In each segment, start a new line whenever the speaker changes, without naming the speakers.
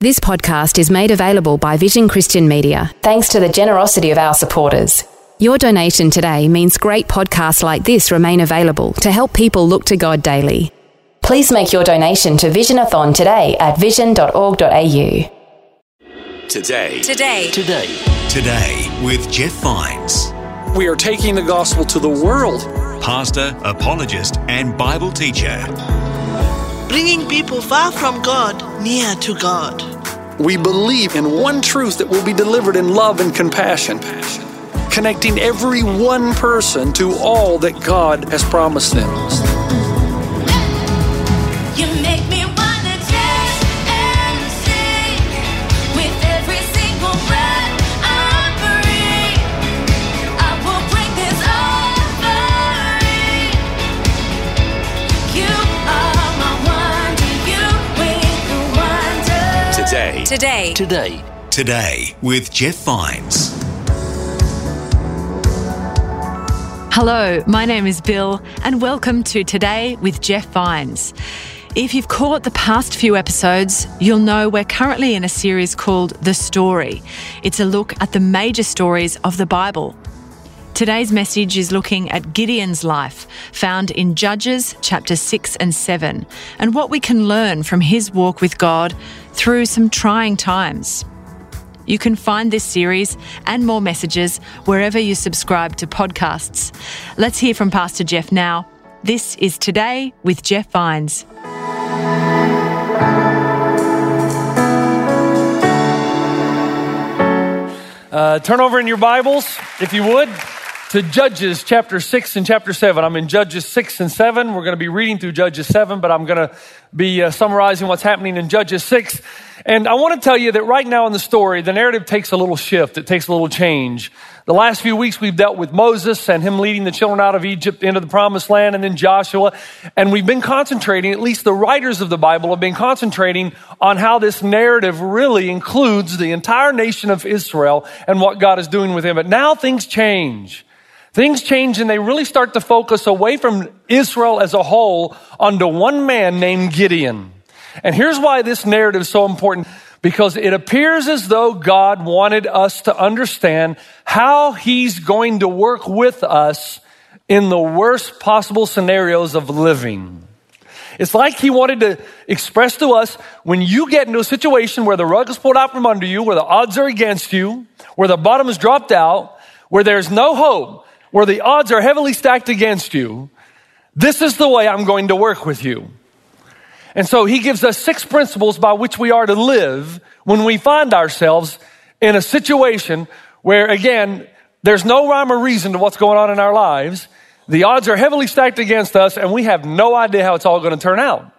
This podcast is made available by Vision Christian Media thanks to the generosity of our supporters. Your donation today means great podcasts like this remain available to help people look to God daily. Please make your donation to Visionathon today at vision.org.au.
Today.
Today.
Today,
Today with Jeff Vines,
we are taking the gospel to the world.
pastor, apologist, and Bible teacher.
bringing people far from God near to God.
We believe in one truth that will be delivered in love and compassion, connecting every one person to all that God has promised them.
Today.
Today.
Today,
Today with Jeff Vines.
Hello, my name is Bill, and welcome to Today with Jeff Vines. If you've caught the past few episodes, you'll know we're currently in a series called The Story. It's a look at the major stories of the Bible. Today's message is looking at Gideon's life, found in Judges chapter 6 and 7, and what we can learn from his walk with God through some trying times. You can find this series and more messages wherever you subscribe to podcasts. Let's hear from Pastor Jeff now. This is Today with Jeff Vines.
Uh, turn over in your Bibles, if you would, to Judges chapter 6 and chapter 7. I'm in Judges 6 and 7. We're going to be reading through Judges 7, but I'm going to be uh, summarizing what's happening in Judges 6. And I want to tell you that right now in the story, the narrative takes a little shift, it takes a little change. The last few weeks we've dealt with Moses and him leading the children out of Egypt into the promised land and then Joshua. And we've been concentrating, at least the writers of the Bible have been concentrating on how this narrative really includes the entire nation of Israel and what God is doing with him. But now things change. Things change and they really start to focus away from Israel as a whole onto one man named Gideon. And here's why this narrative is so important because it appears as though God wanted us to understand how he's going to work with us in the worst possible scenarios of living. It's like he wanted to express to us when you get into a situation where the rug is pulled out from under you, where the odds are against you, where the bottom is dropped out, where there's no hope, where the odds are heavily stacked against you, this is the way I'm going to work with you. And so he gives us six principles by which we are to live when we find ourselves in a situation where, again, there's no rhyme or reason to what's going on in our lives. The odds are heavily stacked against us, and we have no idea how it's all going to turn out.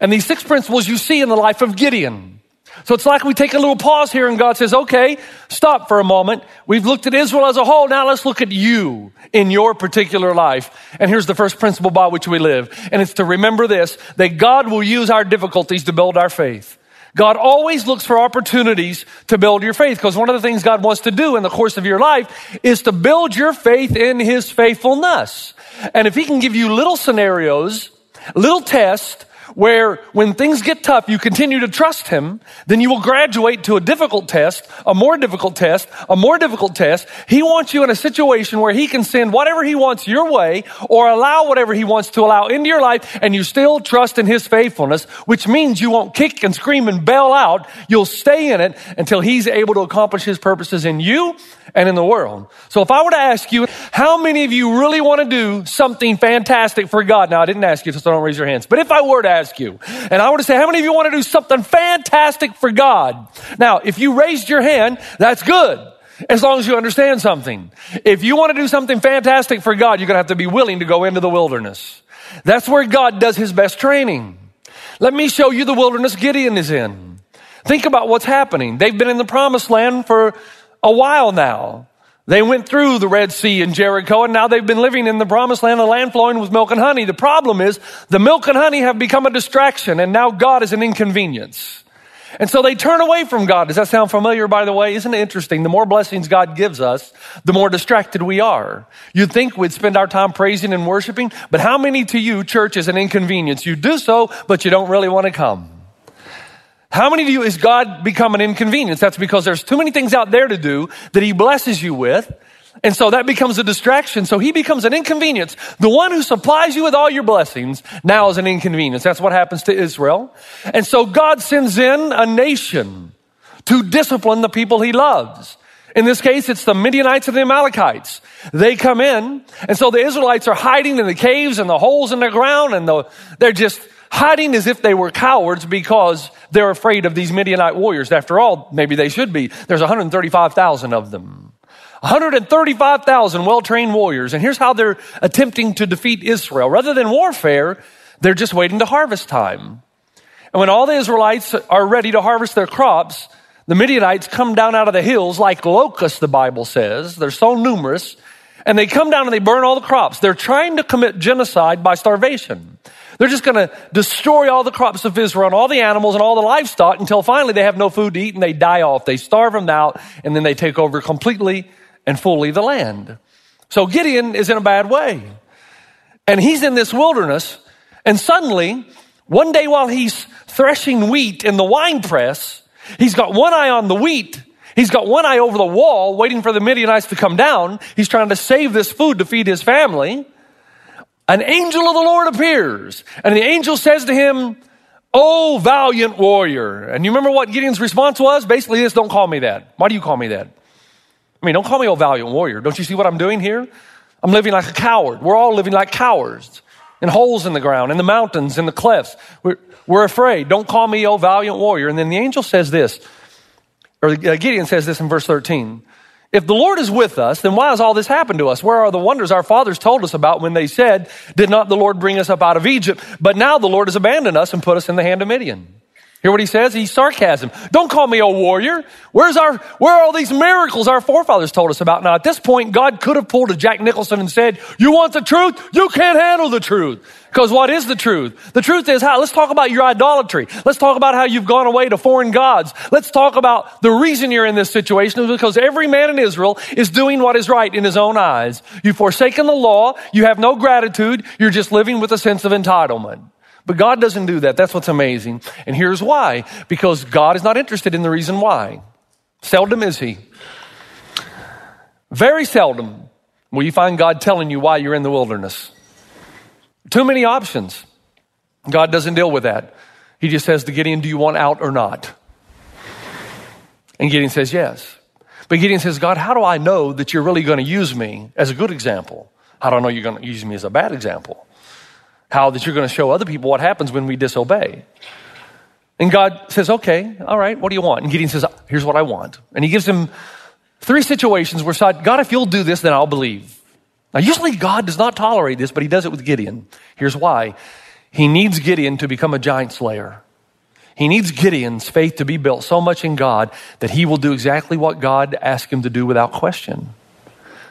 And these six principles you see in the life of Gideon. So it's like we take a little pause here and God says, okay, stop for a moment. We've looked at Israel as a whole. Now let's look at you in your particular life. And here's the first principle by which we live. And it's to remember this, that God will use our difficulties to build our faith. God always looks for opportunities to build your faith because one of the things God wants to do in the course of your life is to build your faith in His faithfulness. And if He can give you little scenarios, little tests, where when things get tough, you continue to trust Him, then you will graduate to a difficult test, a more difficult test, a more difficult test. He wants you in a situation where He can send whatever He wants your way or allow whatever He wants to allow into your life, and you still trust in His faithfulness, which means you won't kick and scream and bail out. You'll stay in it until He's able to accomplish His purposes in you and in the world. So if I were to ask you, how many of you really want to do something fantastic for God? Now, I didn't ask you, so don't raise your hands. But if I were to ask you, and I want to say, how many of you want to do something fantastic for God? Now, if you raised your hand, that's good. As long as you understand something. If you want to do something fantastic for God, you're going to have to be willing to go into the wilderness. That's where God does his best training. Let me show you the wilderness Gideon is in. Think about what's happening. They've been in the promised land for a while now. They went through the Red Sea and Jericho, and now they've been living in the promised land, a land flowing with milk and honey. The problem is the milk and honey have become a distraction, and now God is an inconvenience. And so they turn away from God. Does that sound familiar, by the way? Isn't it interesting? The more blessings God gives us, the more distracted we are. You'd think we'd spend our time praising and worshiping, but how many to you, church is an inconvenience? You do so, but you don't really want to come. How many of you is God become an inconvenience? That's because there's too many things out there to do that He blesses you with. And so that becomes a distraction. So he becomes an inconvenience. The one who supplies you with all your blessings now is an inconvenience. That's what happens to Israel. And so God sends in a nation to discipline the people he loves. In this case, it's the Midianites and the Amalekites. They come in, and so the Israelites are hiding in the caves and the holes in the ground, and the, they're just hiding as if they were cowards because they're afraid of these Midianite warriors. After all, maybe they should be. There's 135,000 of them. 135,000 well trained warriors. And here's how they're attempting to defeat Israel. Rather than warfare, they're just waiting to harvest time. And when all the Israelites are ready to harvest their crops, the Midianites come down out of the hills like locusts, the Bible says. They're so numerous. And they come down and they burn all the crops. They're trying to commit genocide by starvation. They're just going to destroy all the crops of Israel and all the animals and all the livestock until finally they have no food to eat and they die off. They starve them out and then they take over completely and fully the land. So Gideon is in a bad way. And he's in this wilderness, and suddenly, one day while he's threshing wheat in the wine press, he's got one eye on the wheat. He's got one eye over the wall, waiting for the Midianites to come down. He's trying to save this food to feed his family. An angel of the Lord appears, and the angel says to him, Oh, valiant warrior. And you remember what Gideon's response was? Basically, this don't call me that. Why do you call me that? I mean, don't call me a valiant warrior. Don't you see what I'm doing here? I'm living like a coward. We're all living like cowards in holes in the ground, in the mountains, in the cliffs. We're, we're afraid. Don't call me, oh, valiant warrior. And then the angel says this, or uh, Gideon says this in verse 13. If the Lord is with us, then why has all this happened to us? Where are the wonders our fathers told us about when they said, Did not the Lord bring us up out of Egypt? But now the Lord has abandoned us and put us in the hand of Midian. Hear what he says? He's sarcasm. Don't call me a warrior. Where's our, where are all these miracles our forefathers told us about? Now, at this point, God could have pulled a Jack Nicholson and said, you want the truth? You can't handle the truth. Because what is the truth? The truth is how, let's talk about your idolatry. Let's talk about how you've gone away to foreign gods. Let's talk about the reason you're in this situation is because every man in Israel is doing what is right in his own eyes. You've forsaken the law. You have no gratitude. You're just living with a sense of entitlement. But God doesn't do that. That's what's amazing. And here's why because God is not interested in the reason why. Seldom is He. Very seldom will you find God telling you why you're in the wilderness. Too many options. God doesn't deal with that. He just says to Gideon, Do you want out or not? And Gideon says, Yes. But Gideon says, God, how do I know that you're really going to use me as a good example? How do I know you're going to use me as a bad example? How that you're going to show other people what happens when we disobey. And God says, okay, all right, what do you want? And Gideon says, here's what I want. And he gives him three situations where God, if you'll do this, then I'll believe. Now, usually God does not tolerate this, but he does it with Gideon. Here's why. He needs Gideon to become a giant slayer. He needs Gideon's faith to be built so much in God that he will do exactly what God asked him to do without question.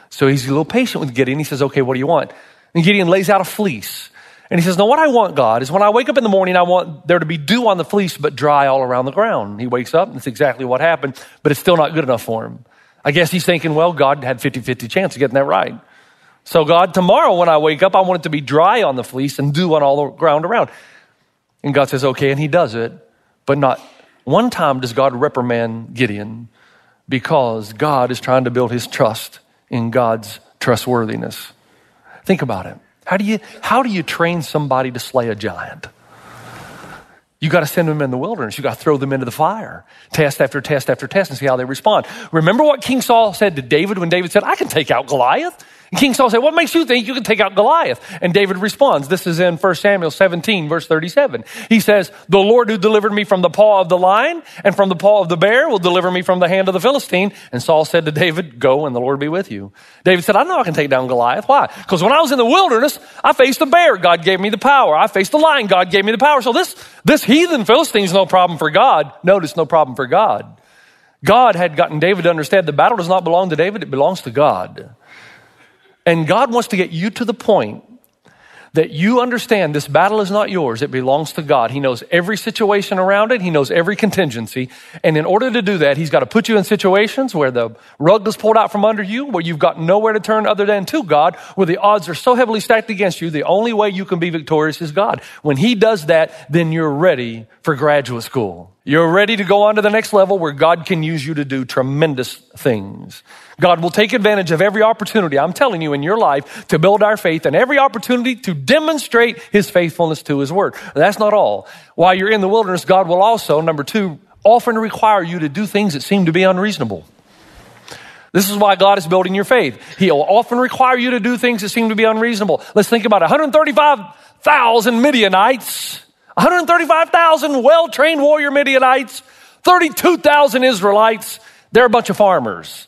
So he's a little patient with Gideon. He says, okay, what do you want? And Gideon lays out a fleece. And he says, No, what I want, God, is when I wake up in the morning, I want there to be dew on the fleece, but dry all around the ground. He wakes up, and it's exactly what happened, but it's still not good enough for him. I guess he's thinking, Well, God had 50 50 chance of getting that right. So, God, tomorrow when I wake up, I want it to be dry on the fleece and dew on all the ground around. And God says, Okay, and he does it, but not one time does God reprimand Gideon because God is trying to build his trust in God's trustworthiness. Think about it. How do you, how do you train somebody to slay a giant? You got to send them in the wilderness. You got to throw them into the fire. Test after test after test and see how they respond. Remember what King Saul said to David when David said, I can take out Goliath? And King Saul said, What makes you think you can take out Goliath? And David responds, This is in 1 Samuel 17, verse 37. He says, The Lord who delivered me from the paw of the lion and from the paw of the bear will deliver me from the hand of the Philistine. And Saul said to David, Go and the Lord be with you. David said, I know I can take down Goliath. Why? Because when I was in the wilderness, I faced a bear. God gave me the power. I faced a lion. God gave me the power. So this, this heathen Philistine's no problem for God. Notice no problem for God. God had gotten David to understand the battle does not belong to David, it belongs to God. And God wants to get you to the point that you understand this battle is not yours, it belongs to God. He knows every situation around it, He knows every contingency. And in order to do that, He's got to put you in situations where the rug is pulled out from under you, where you've got nowhere to turn other than to God, where the odds are so heavily stacked against you, the only way you can be victorious is God. When He does that, then you're ready for graduate school. You're ready to go on to the next level where God can use you to do tremendous things. God will take advantage of every opportunity, I'm telling you, in your life to build our faith and every opportunity to demonstrate His faithfulness to His Word. That's not all. While you're in the wilderness, God will also, number two, often require you to do things that seem to be unreasonable. This is why God is building your faith. He'll often require you to do things that seem to be unreasonable. Let's think about it. 135,000 Midianites, 135,000 well trained warrior Midianites, 32,000 Israelites. They're a bunch of farmers.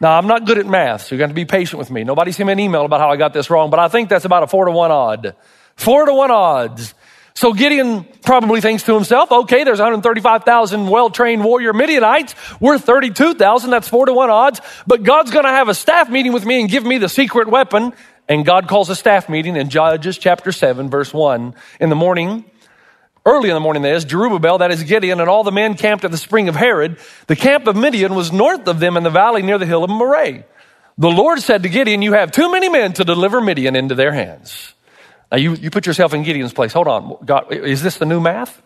Now, I'm not good at math, so you're going to be patient with me. Nobody sent me an email about how I got this wrong, but I think that's about a four to one odd. Four to one odds. So Gideon probably thinks to himself, okay, there's 135,000 well-trained warrior Midianites. We're 32,000. That's four to one odds. But God's going to have a staff meeting with me and give me the secret weapon. And God calls a staff meeting in Judges chapter 7, verse 1. In the morning, early in the morning, that is, Jerubbaal, that is Gideon, and all the men camped at the spring of Harod. The camp of Midian was north of them in the valley near the hill of Moreh. The Lord said to Gideon, You have too many men to deliver Midian into their hands. Now, you, you put yourself in Gideon's place. Hold on. God, is this the new math?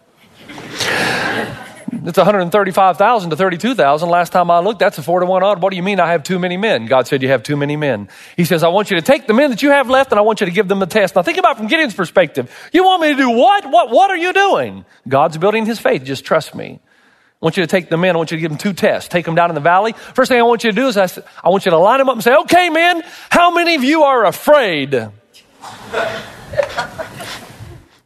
It's 135,000 to 32,000. Last time I looked, that's a four to one odd. What do you mean I have too many men? God said you have too many men. He says, I want you to take the men that you have left and I want you to give them a test. Now think about from Gideon's perspective. You want me to do what? What, what are you doing? God's building his faith. Just trust me. I want you to take the men. I want you to give them two tests. Take them down in the valley. First thing I want you to do is I, I want you to line them up and say, okay, men, how many of you are afraid?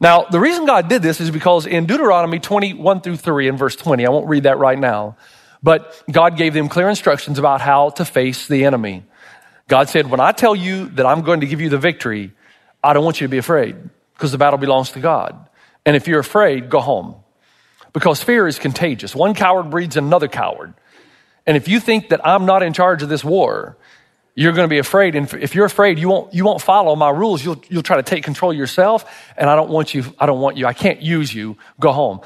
Now, the reason God did this is because in Deuteronomy 21 through 3 and verse 20, I won't read that right now, but God gave them clear instructions about how to face the enemy. God said, When I tell you that I'm going to give you the victory, I don't want you to be afraid because the battle belongs to God. And if you're afraid, go home because fear is contagious. One coward breeds another coward. And if you think that I'm not in charge of this war, you're going to be afraid. And if you're afraid, you won't, you won't follow my rules. You'll, you'll try to take control yourself. And I don't want you, I don't want you. I can't use you. Go home.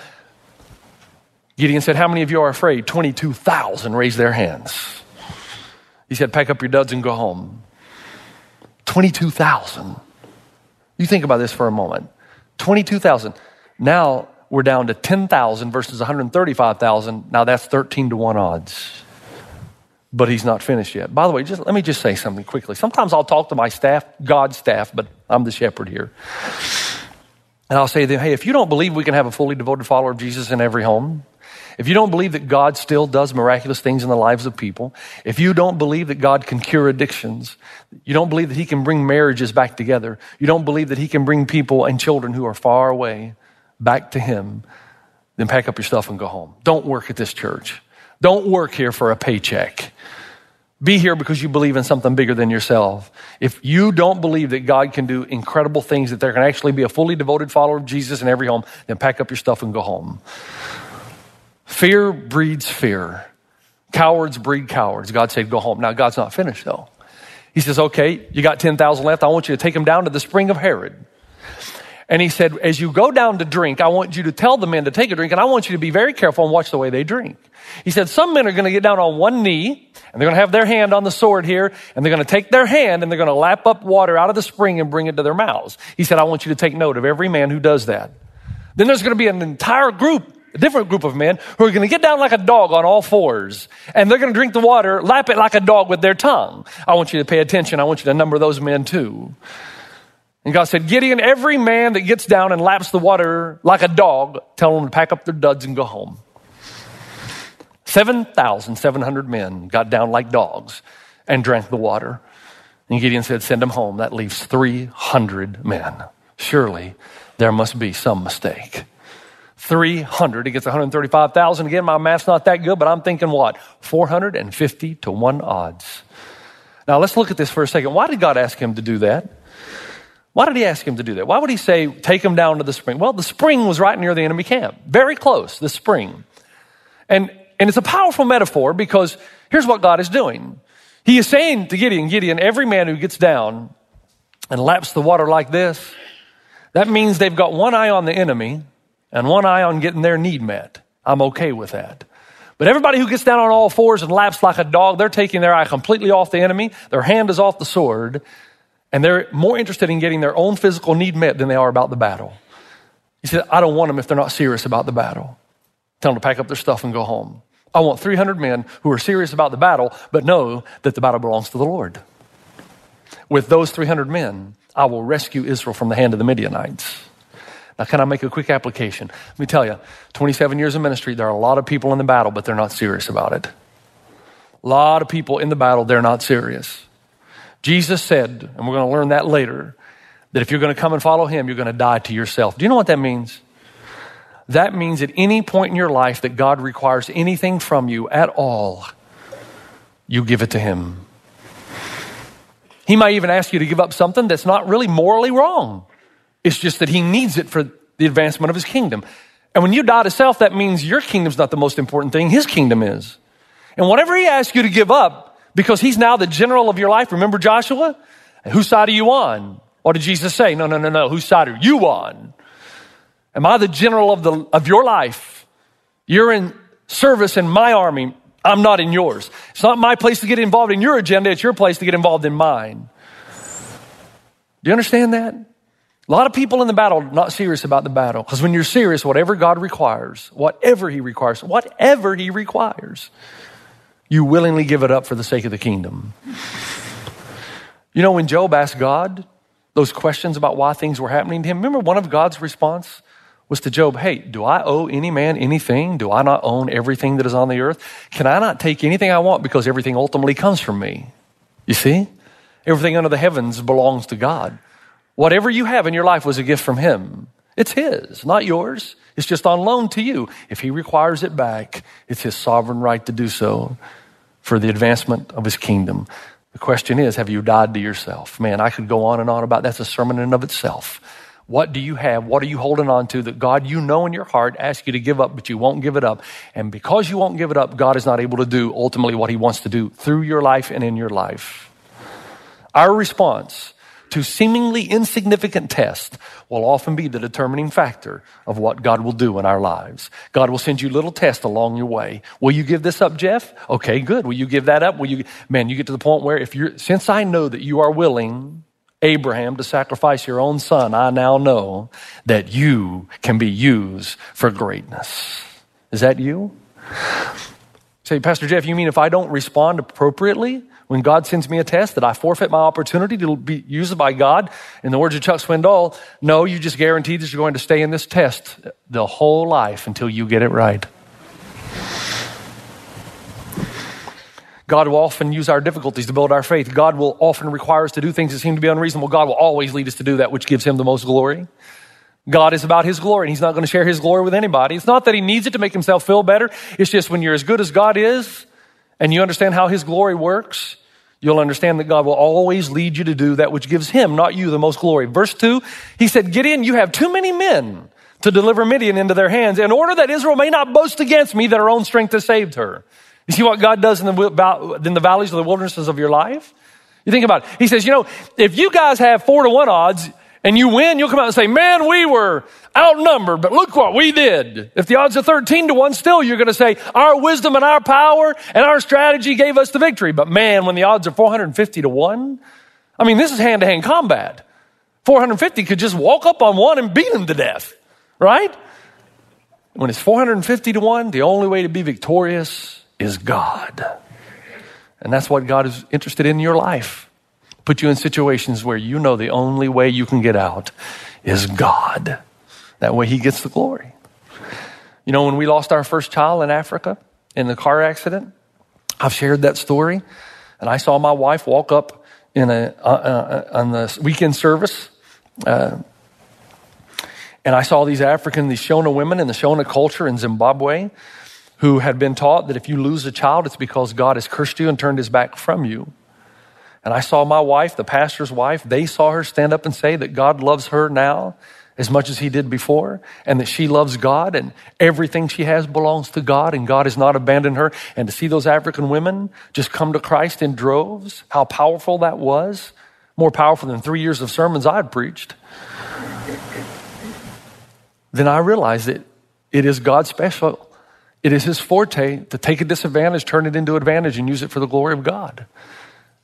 Gideon said, How many of you are afraid? 22,000 raised their hands. He said, Pack up your duds and go home. 22,000. You think about this for a moment. 22,000. Now we're down to 10,000 versus 135,000. Now that's 13 to 1 odds but he's not finished yet. By the way, just let me just say something quickly. Sometimes I'll talk to my staff, God's staff, but I'm the shepherd here. And I'll say to them, hey, if you don't believe we can have a fully devoted follower of Jesus in every home, if you don't believe that God still does miraculous things in the lives of people, if you don't believe that God can cure addictions, you don't believe that He can bring marriages back together, you don't believe that He can bring people and children who are far away back to Him, then pack up your stuff and go home. Don't work at this church. Don't work here for a paycheck. Be here because you believe in something bigger than yourself. If you don't believe that God can do incredible things, that there can actually be a fully devoted follower of Jesus in every home, then pack up your stuff and go home. Fear breeds fear. Cowards breed cowards. God said, go home. Now, God's not finished though. He says, okay, you got 10,000 left. I want you to take them down to the spring of Harod. And he said, as you go down to drink, I want you to tell the men to take a drink, and I want you to be very careful and watch the way they drink. He said, some men are going to get down on one knee, and they're going to have their hand on the sword here, and they're going to take their hand, and they're going to lap up water out of the spring and bring it to their mouths. He said, I want you to take note of every man who does that. Then there's going to be an entire group, a different group of men, who are going to get down like a dog on all fours, and they're going to drink the water, lap it like a dog with their tongue. I want you to pay attention. I want you to number those men too. And God said, Gideon, every man that gets down and laps the water like a dog, tell them to pack up their duds and go home. 7,700 men got down like dogs and drank the water. And Gideon said, Send them home. That leaves 300 men. Surely there must be some mistake. 300 against 135,000. Again, my math's not that good, but I'm thinking what? 450 to 1 odds. Now let's look at this for a second. Why did God ask him to do that? Why did he ask him to do that? Why would he say, take him down to the spring? Well, the spring was right near the enemy camp, very close, the spring. And and it's a powerful metaphor because here's what God is doing. He is saying to Gideon, Gideon, every man who gets down and laps the water like this, that means they've got one eye on the enemy and one eye on getting their need met. I'm okay with that. But everybody who gets down on all fours and laps like a dog, they're taking their eye completely off the enemy. Their hand is off the sword. And they're more interested in getting their own physical need met than they are about the battle. He said, I don't want them if they're not serious about the battle. Tell them to pack up their stuff and go home. I want 300 men who are serious about the battle, but know that the battle belongs to the Lord. With those 300 men, I will rescue Israel from the hand of the Midianites. Now, can I make a quick application? Let me tell you 27 years of ministry, there are a lot of people in the battle, but they're not serious about it. A lot of people in the battle, they're not serious. Jesus said, and we're going to learn that later, that if you're going to come and follow him, you're going to die to yourself. Do you know what that means? That means at any point in your life that God requires anything from you at all, you give it to him. He might even ask you to give up something that's not really morally wrong. It's just that he needs it for the advancement of his kingdom. And when you die to self, that means your kingdom's not the most important thing, his kingdom is. And whatever he asks you to give up, because he's now the general of your life, remember Joshua? Whose side are you on? What did Jesus say? No, no, no, no. Whose side are you on? Am I the general of, the, of your life? You're in service in my army. I'm not in yours. It's not my place to get involved in your agenda. It's your place to get involved in mine. Do you understand that? A lot of people in the battle not serious about the battle because when you're serious, whatever God requires, whatever He requires, whatever He requires, you willingly give it up for the sake of the kingdom. You know, when Job asked God those questions about why things were happening to him, remember one of God's response was to Job, Hey, do I owe any man anything? Do I not own everything that is on the earth? Can I not take anything I want because everything ultimately comes from me? You see? Everything under the heavens belongs to God. Whatever you have in your life was a gift from Him. It's His, not yours. It's just on loan to you. If He requires it back, it's His sovereign right to do so for the advancement of His kingdom. The question is, have you died to yourself? Man, I could go on and on about that's a sermon in and of itself. What do you have? What are you holding on to that God, you know in your heart, asks you to give up, but you won't give it up? And because you won't give it up, God is not able to do ultimately what He wants to do through your life and in your life. Our response to seemingly insignificant tests will often be the determining factor of what God will do in our lives. God will send you little tests along your way. Will you give this up, Jeff? Okay, good. Will you give that up? Will you, man, you get to the point where if you're, since I know that you are willing, Abraham, to sacrifice your own son, I now know that you can be used for greatness. Is that you? Say, Pastor Jeff, you mean if I don't respond appropriately, when God sends me a test, that I forfeit my opportunity to be used by God? In the words of Chuck Swindoll, no, you just guaranteed that you're going to stay in this test the whole life until you get it right. God will often use our difficulties to build our faith. God will often require us to do things that seem to be unreasonable. God will always lead us to do that which gives Him the most glory. God is about His glory, and He's not going to share His glory with anybody. It's not that He needs it to make Himself feel better. It's just when you're as good as God is, and you understand how His glory works, you'll understand that God will always lead you to do that which gives Him, not you, the most glory. Verse 2, He said, Gideon, you have too many men to deliver Midian into their hands in order that Israel may not boast against me that her own strength has saved her. You see what God does in the, in the valleys of the wildernesses of your life? You think about it. He says, you know, if you guys have four to one odds and you win, you'll come out and say, man, we were outnumbered, but look what we did. If the odds are 13 to one, still you're going to say, our wisdom and our power and our strategy gave us the victory. But man, when the odds are 450 to one, I mean, this is hand to hand combat. 450 could just walk up on one and beat him to death, right? When it's 450 to one, the only way to be victorious is God. And that's what God is interested in your life. Put you in situations where you know the only way you can get out is God. That way He gets the glory. You know, when we lost our first child in Africa in the car accident, I've shared that story. And I saw my wife walk up in a, uh, uh, on the weekend service. Uh, and I saw these African, these Shona women in the Shona culture in Zimbabwe who had been taught that if you lose a child, it's because God has cursed you and turned his back from you. And I saw my wife, the pastor's wife, they saw her stand up and say that God loves her now as much as he did before, and that she loves God and everything she has belongs to God and God has not abandoned her. And to see those African women just come to Christ in droves, how powerful that was, more powerful than three years of sermons I'd preached, then I realized that it is God's special. It is his forte to take a disadvantage, turn it into advantage, and use it for the glory of God.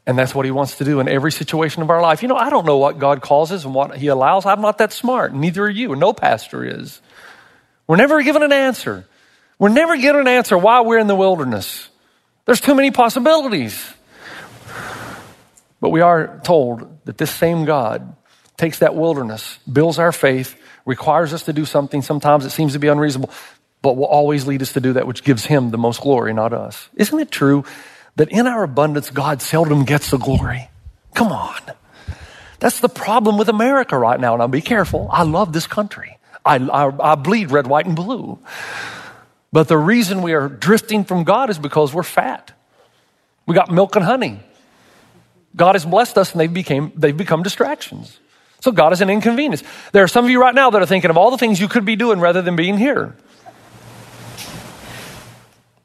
And that's what he wants to do in every situation of our life. You know, I don't know what God causes and what he allows. I'm not that smart. Neither are you. No pastor is. We're never given an answer. We're never given an answer why we're in the wilderness. There's too many possibilities. But we are told that this same God takes that wilderness, builds our faith, requires us to do something. Sometimes it seems to be unreasonable, but will always lead us to do that which gives him the most glory, not us. Isn't it true that in our abundance, God seldom gets the glory. Come on. That's the problem with America right now. Now be careful. I love this country. I, I, I, bleed red, white, and blue. But the reason we are drifting from God is because we're fat. We got milk and honey. God has blessed us and they've, became, they've become distractions. So God is an inconvenience. There are some of you right now that are thinking of all the things you could be doing rather than being here.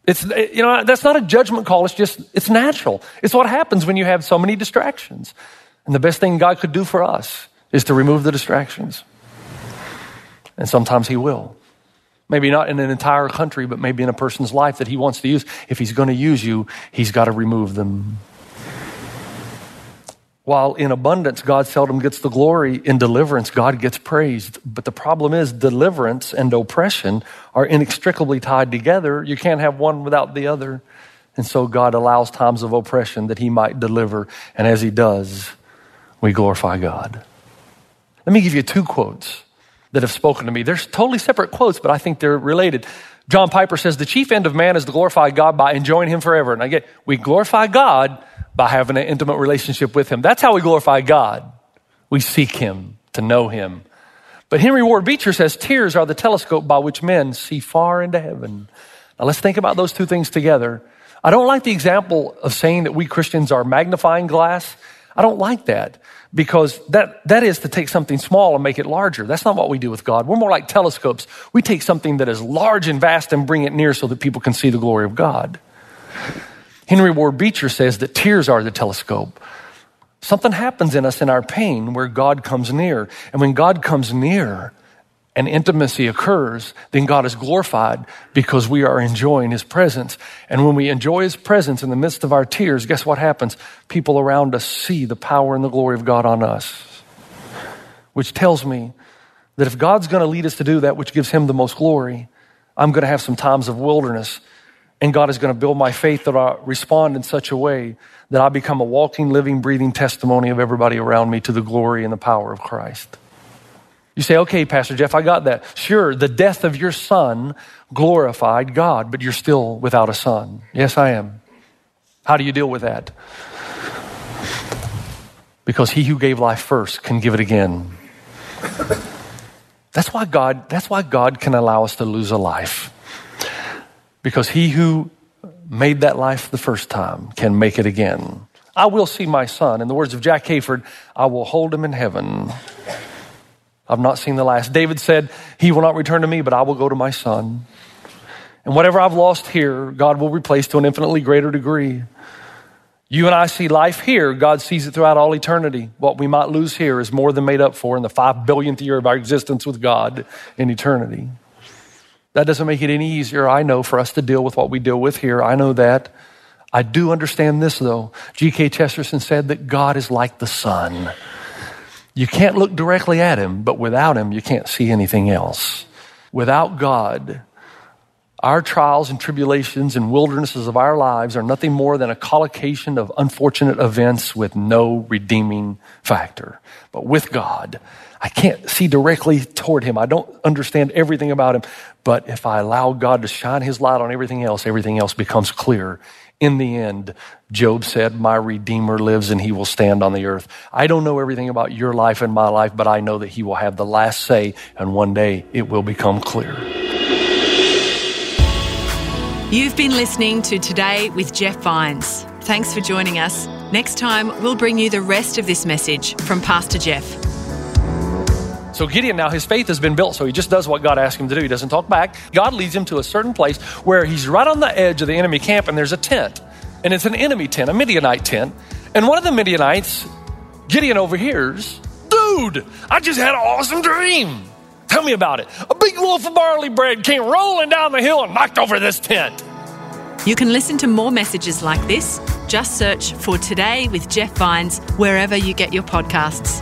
It's, eh, you know, that's not a judgment call. It's just, it's natural. It's what happens when you have so many distractions. And the best thing God could do for us is to remove the distractions. And sometimes He will. Maybe not in an entire country, but maybe in a person's life that He wants to use. If He's going to use you, He's got to remove them. While in abundance, God seldom gets the glory. In deliverance, God gets praised. But the problem is, deliverance and oppression are inextricably tied together. You can't have one without the other. And so God allows times of oppression that He might deliver. And as He does, we glorify God. Let me give you two quotes that have spoken to me. They're totally separate quotes, but I think they're related. John Piper says, The chief end of man is to glorify God by enjoying Him forever. And I get, we glorify God by having an intimate relationship with Him. That's how we glorify God. We seek Him to know Him. But Henry Ward Beecher says tears are the telescope by which men see far into heaven. Now let's think about those two things together. I don't like the example of saying that we Christians are magnifying glass. I don't like that because that, that is to take something small and make it larger. That's not what we do with God. We're more like telescopes. We take something that is large and vast and bring it near so that people can see the glory of God. Henry Ward Beecher says that tears are the telescope. Something happens in us in our pain where God comes near. And when God comes near and intimacy occurs, then God is glorified because we are enjoying His presence. And when we enjoy His presence in the midst of our tears, guess what happens? People around us see the power and the glory of God on us. Which tells me that if God's going to lead us to do that which gives Him the most glory, I'm going to have some times of wilderness and God is going to build my faith that I respond in such a way that I become a walking, living, breathing testimony of everybody around me to the glory and the power of Christ. You say, okay, Pastor Jeff, I got that. Sure, the death of your son glorified God, but you're still without a son. Yes, I am. How do you deal with that? Because he who gave life first can give it again. That's why God, that's why God can allow us to lose a life. Because he who made that life the first time can make it again. I will see my son. In the words of Jack Hayford, I will hold him in heaven. I've not seen the last. David said, He will not return to me, but I will go to my son. And whatever I've lost here, God will replace to an infinitely greater degree. You and I see life here. God sees it throughout all eternity. What we might lose here is more than made up for in the five billionth year of our existence with God in eternity. That doesn't make it any easier, I know, for us to deal with what we deal with here. I know that. I do understand this, though. G.K. Chesterton said that God is like the sun. You can't look directly at him, but without him, you can't see anything else. Without God, our trials and tribulations and wildernesses of our lives are nothing more than a collocation of unfortunate events with no redeeming factor. But with God, I can't see directly toward him. I don't understand everything about him. But if I allow God to shine his light on everything else, everything else becomes clear. In the end, Job said, My Redeemer lives and he will stand on the earth. I don't know everything about your life and my life, but I know that he will have the last say, and one day it will become clear.
You've been listening to Today with Jeff Vines. Thanks for joining us. Next time, we'll bring you the rest of this message from Pastor Jeff.
So Gideon now, his faith has been built, so he just does what God asked him to do. He doesn't talk back. God leads him to a certain place where he's right on the edge of the enemy camp, and there's a tent. And it's an enemy tent, a Midianite tent. And one of the Midianites, Gideon overhears, Dude, I just had an awesome dream. Tell me about it. A big loaf of barley bread came rolling down the hill and knocked over this tent.
You can listen to more messages like this. Just search for Today with Jeff Vines wherever you get your podcasts.